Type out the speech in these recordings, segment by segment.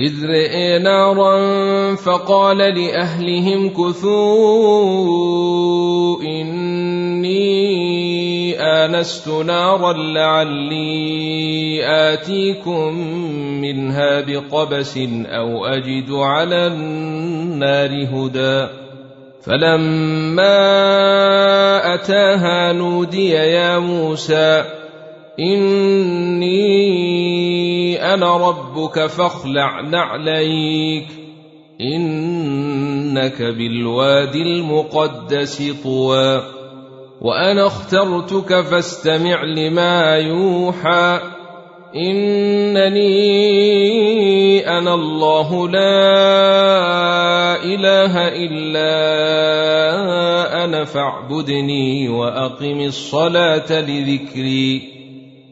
إذ رئي نارا فقال لأهلهم كثوا إني آنست نارا لعلي آتيكم منها بقبس أو أجد على النار هدى. فلما أتاها نودي يا موسى إني أنا ربك فاخلع نعليك إنك بالواد المقدس طوى وأنا اخترتك فاستمع لما يوحى إنني أنا الله لا إله إلا أنا فاعبدني وأقم الصلاة لذكري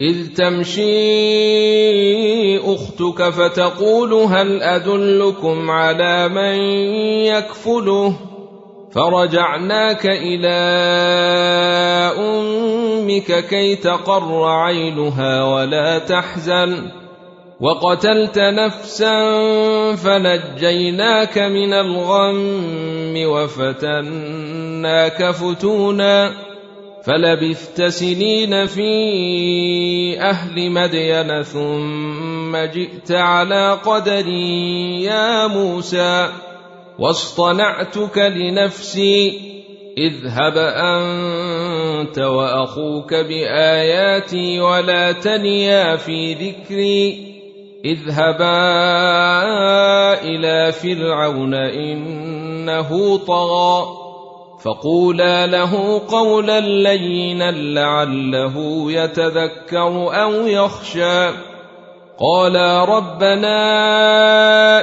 إذ تمشي أختك فتقول هل أدلكم على من يكفله؟ فرجعناك إلى أمك كي تقر عينها ولا تحزن. وقتلت نفسا فنجيناك من الغم وفتناك فتونا. فلبثت سنين في أهل مدين ثم جئت على قدري يا موسى واصطنعتك لنفسي اذهب أنت وأخوك بآياتي ولا تنيا في ذكري اذهبا إلى فرعون إنه طغى. فقولا له قولا لينا لعله يتذكر أو يخشى. قالا ربنا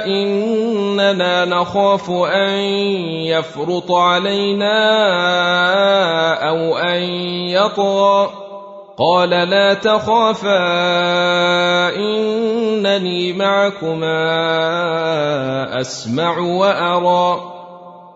إننا نخاف أن يفرط علينا أو أن يطغى. قال لا تخافا إنني معكما أسمع وأرى.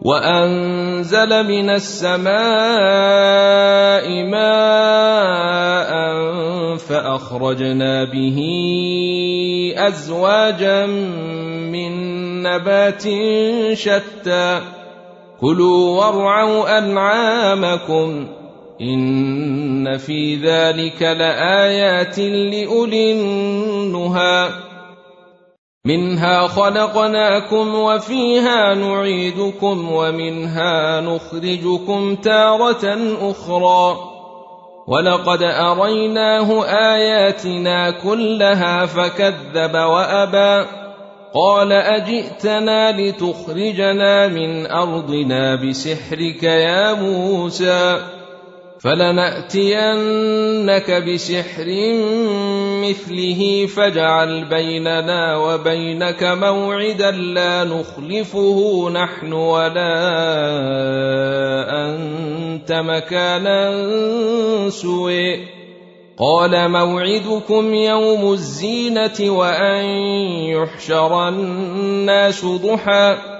وأنزل من السماء ماء فأخرجنا به أزواجا من نبات شتى. كلوا وارعوا أنعامكم. إن في ذلك لآيات لأولي النهي منها خلقناكم وفيها نعيدكم ومنها نخرجكم تارة أخرى. ولقد أريناه آياتنا كلها فكذب وأبى. قال أجئتنا لتخرجنا من أرضنا بسحرك يا موسى؟ فلنأتينك بسحر مثله فاجعل بيننا وبينك موعدا لا نخلفه نحن ولا أنت مكانا سوء. قال موعدكم يوم الزينة وأن يحشر الناس ضحى.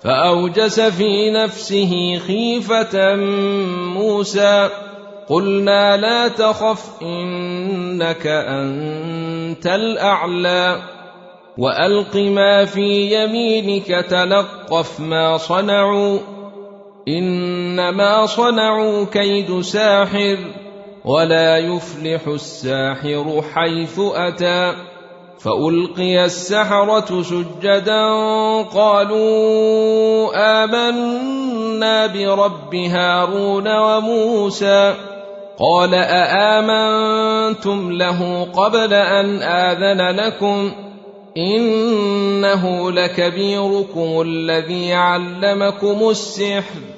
فأوجس في نفسه خيفة موسى قلنا لا تخف إنك أنت الأعلى. وألق ما في يمينك تلقف ما صنعوا إنما صنعوا كيد ساحر ولا يفلح الساحر حيث أتى. فألقي السحرة سجدا قالوا آمنا برب هارون وموسى قال أآمنتم له قبل أن آذن لكم إنه لكبيركم الذي علمكم السحر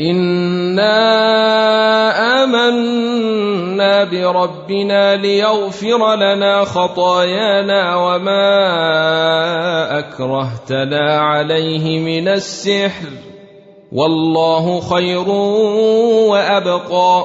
انا امنا بربنا ليغفر لنا خطايانا وما اكرهتنا عليه من السحر والله خير وابقى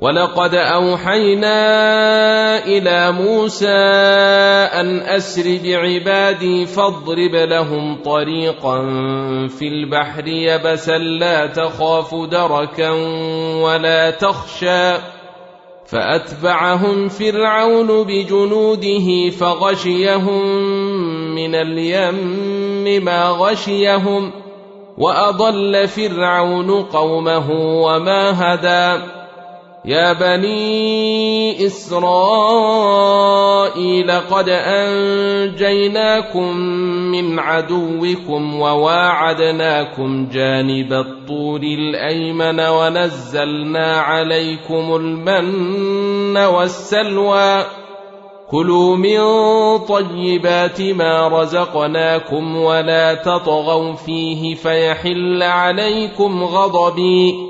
ولقد اوحينا إلى موسى ان اسر بعبادي فاضرب لهم طريقا في البحر يبسا لا تخاف دركا ولا تخشى فاتبعهم فرعون بجنوده فغشيهم من اليم ما غشيهم واضل فرعون قومه وما هدى يا بني اسرائيل قد انجيناكم من عدوكم وواعدناكم جانب الطور الايمن ونزلنا عليكم المن والسلوى كلوا من طيبات ما رزقناكم ولا تطغوا فيه فيحل عليكم غضبي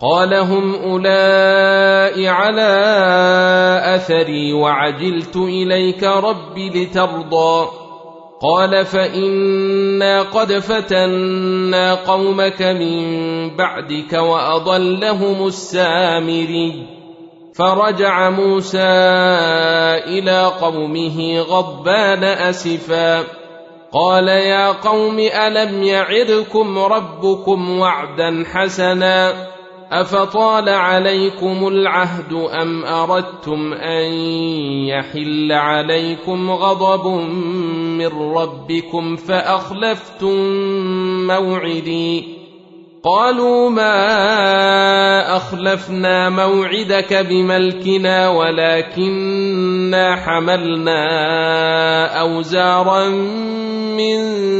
قال هم أولئك على أثري وعجلت إليك رب لترضى. قال فإنا قد فتنا قومك من بعدك وأضلهم السامري. فرجع موسى إلى قومه غضبان أسفا. قال يا قوم ألم يعدكم ربكم وعدا حسنا؟ أفطال عليكم العهد أم أردتم أن يحل عليكم غضب من ربكم فأخلفتم موعدي قالوا ما أخلفنا موعدك بملكنا ولكنا حملنا أوزارا من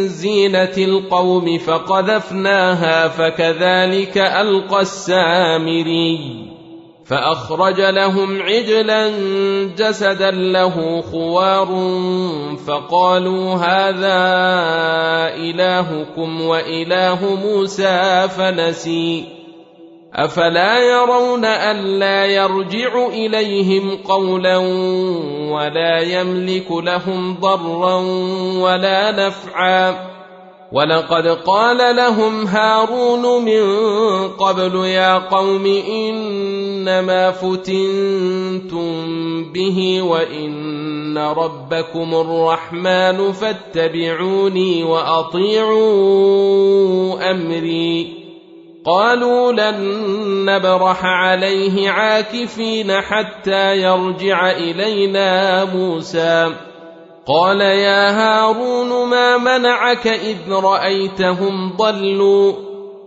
زينة القوم فقذفناها فكذلك ألقى السامري. فأخرج لهم عجلا جسدا له خوار فقالوا هذا إلهكم وإله موسى فنسي. أفلا يرون الا يرجع إليهم قولا ولا يملك لهم ضرا ولا نفعا. ولقد قال لهم هارون من قبل يا قوم إنما فتنتم به وإن ربكم الرحمن فاتبعوني وأطيعوا أمري. قالوا لن نبرح عليه عاكفين حتى يرجع إلينا موسى. قال يا هارون ما منعك إذ رأيتهم ضلوا؟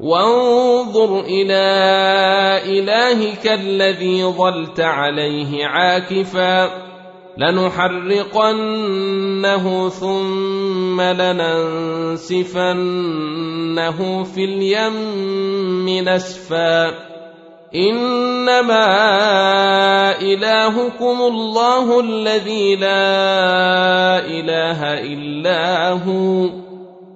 وانظر إلى إلهك الذي ظلت عليه عاكفا لنحرقنه ثم لننسفنه في اليم نسفا إنما إلهكم الله الذي لا إله إلا هو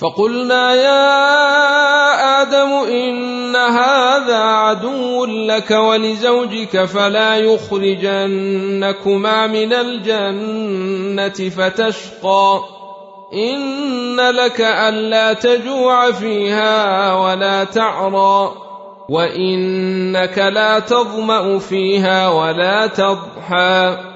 فقلنا يا آدم إن هذا عدو لك ولزوجك فلا يخرجنكما من الجنة فتشقى. إن لك ألا تجوع فيها ولا تعرى. وإنك لا تظمأ فيها ولا تضحى.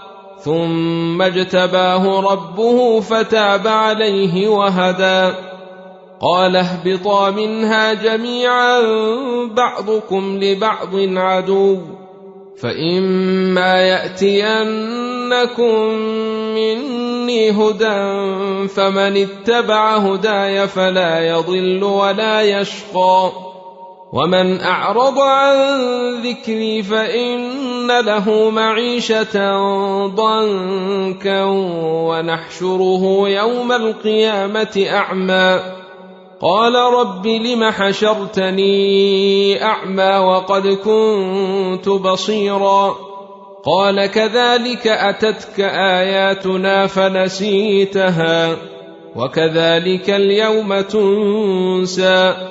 ثم اجتباه ربه فتاب عليه وهدى. قال اهبطا منها جميعا بعضكم لبعض عدو. فإما يأتينكم مني هدى فمن اتبع هداي فلا يضل ولا يشقى. ومن أعرض عن ذكري فإن له معيشة ضنكا ونحشره يوم القيامة أعمى. قال رب لم حشرتني أعمى وقد كنت بصيرا. قال كذلك أتتك آياتنا فنسيتها وكذلك اليوم تنسى.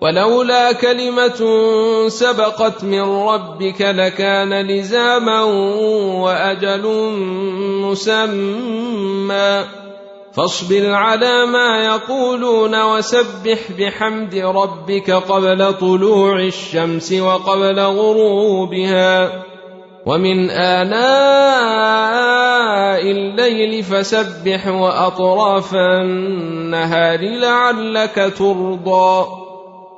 ولولا كلمة سبقت من ربك لكان لزاما وأجل مسمى. فاصبر على ما يقولون وسبح بحمد ربك قبل طلوع الشمس وقبل غروبها. ومن آناء الليل فسبح وأطراف النهار لعلك ترضى.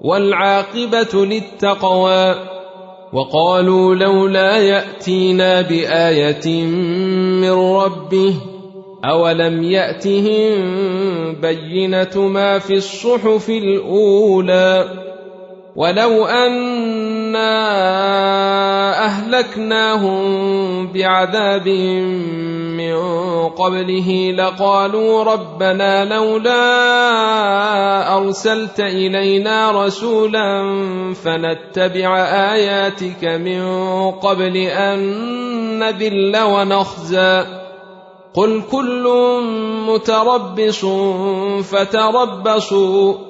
والعاقبة للتقوى. وقالوا لولا يأتينا بآية من ربه أولم يأتهم بينة ما في الصحف الأولى. ولو انا اهلكناهم بعذاب من قبله لقالوا ربنا لولا ارسلت الينا رسولا فنتبع اياتك من قبل ان نذل ونخزى قل كل متربص فتربصوا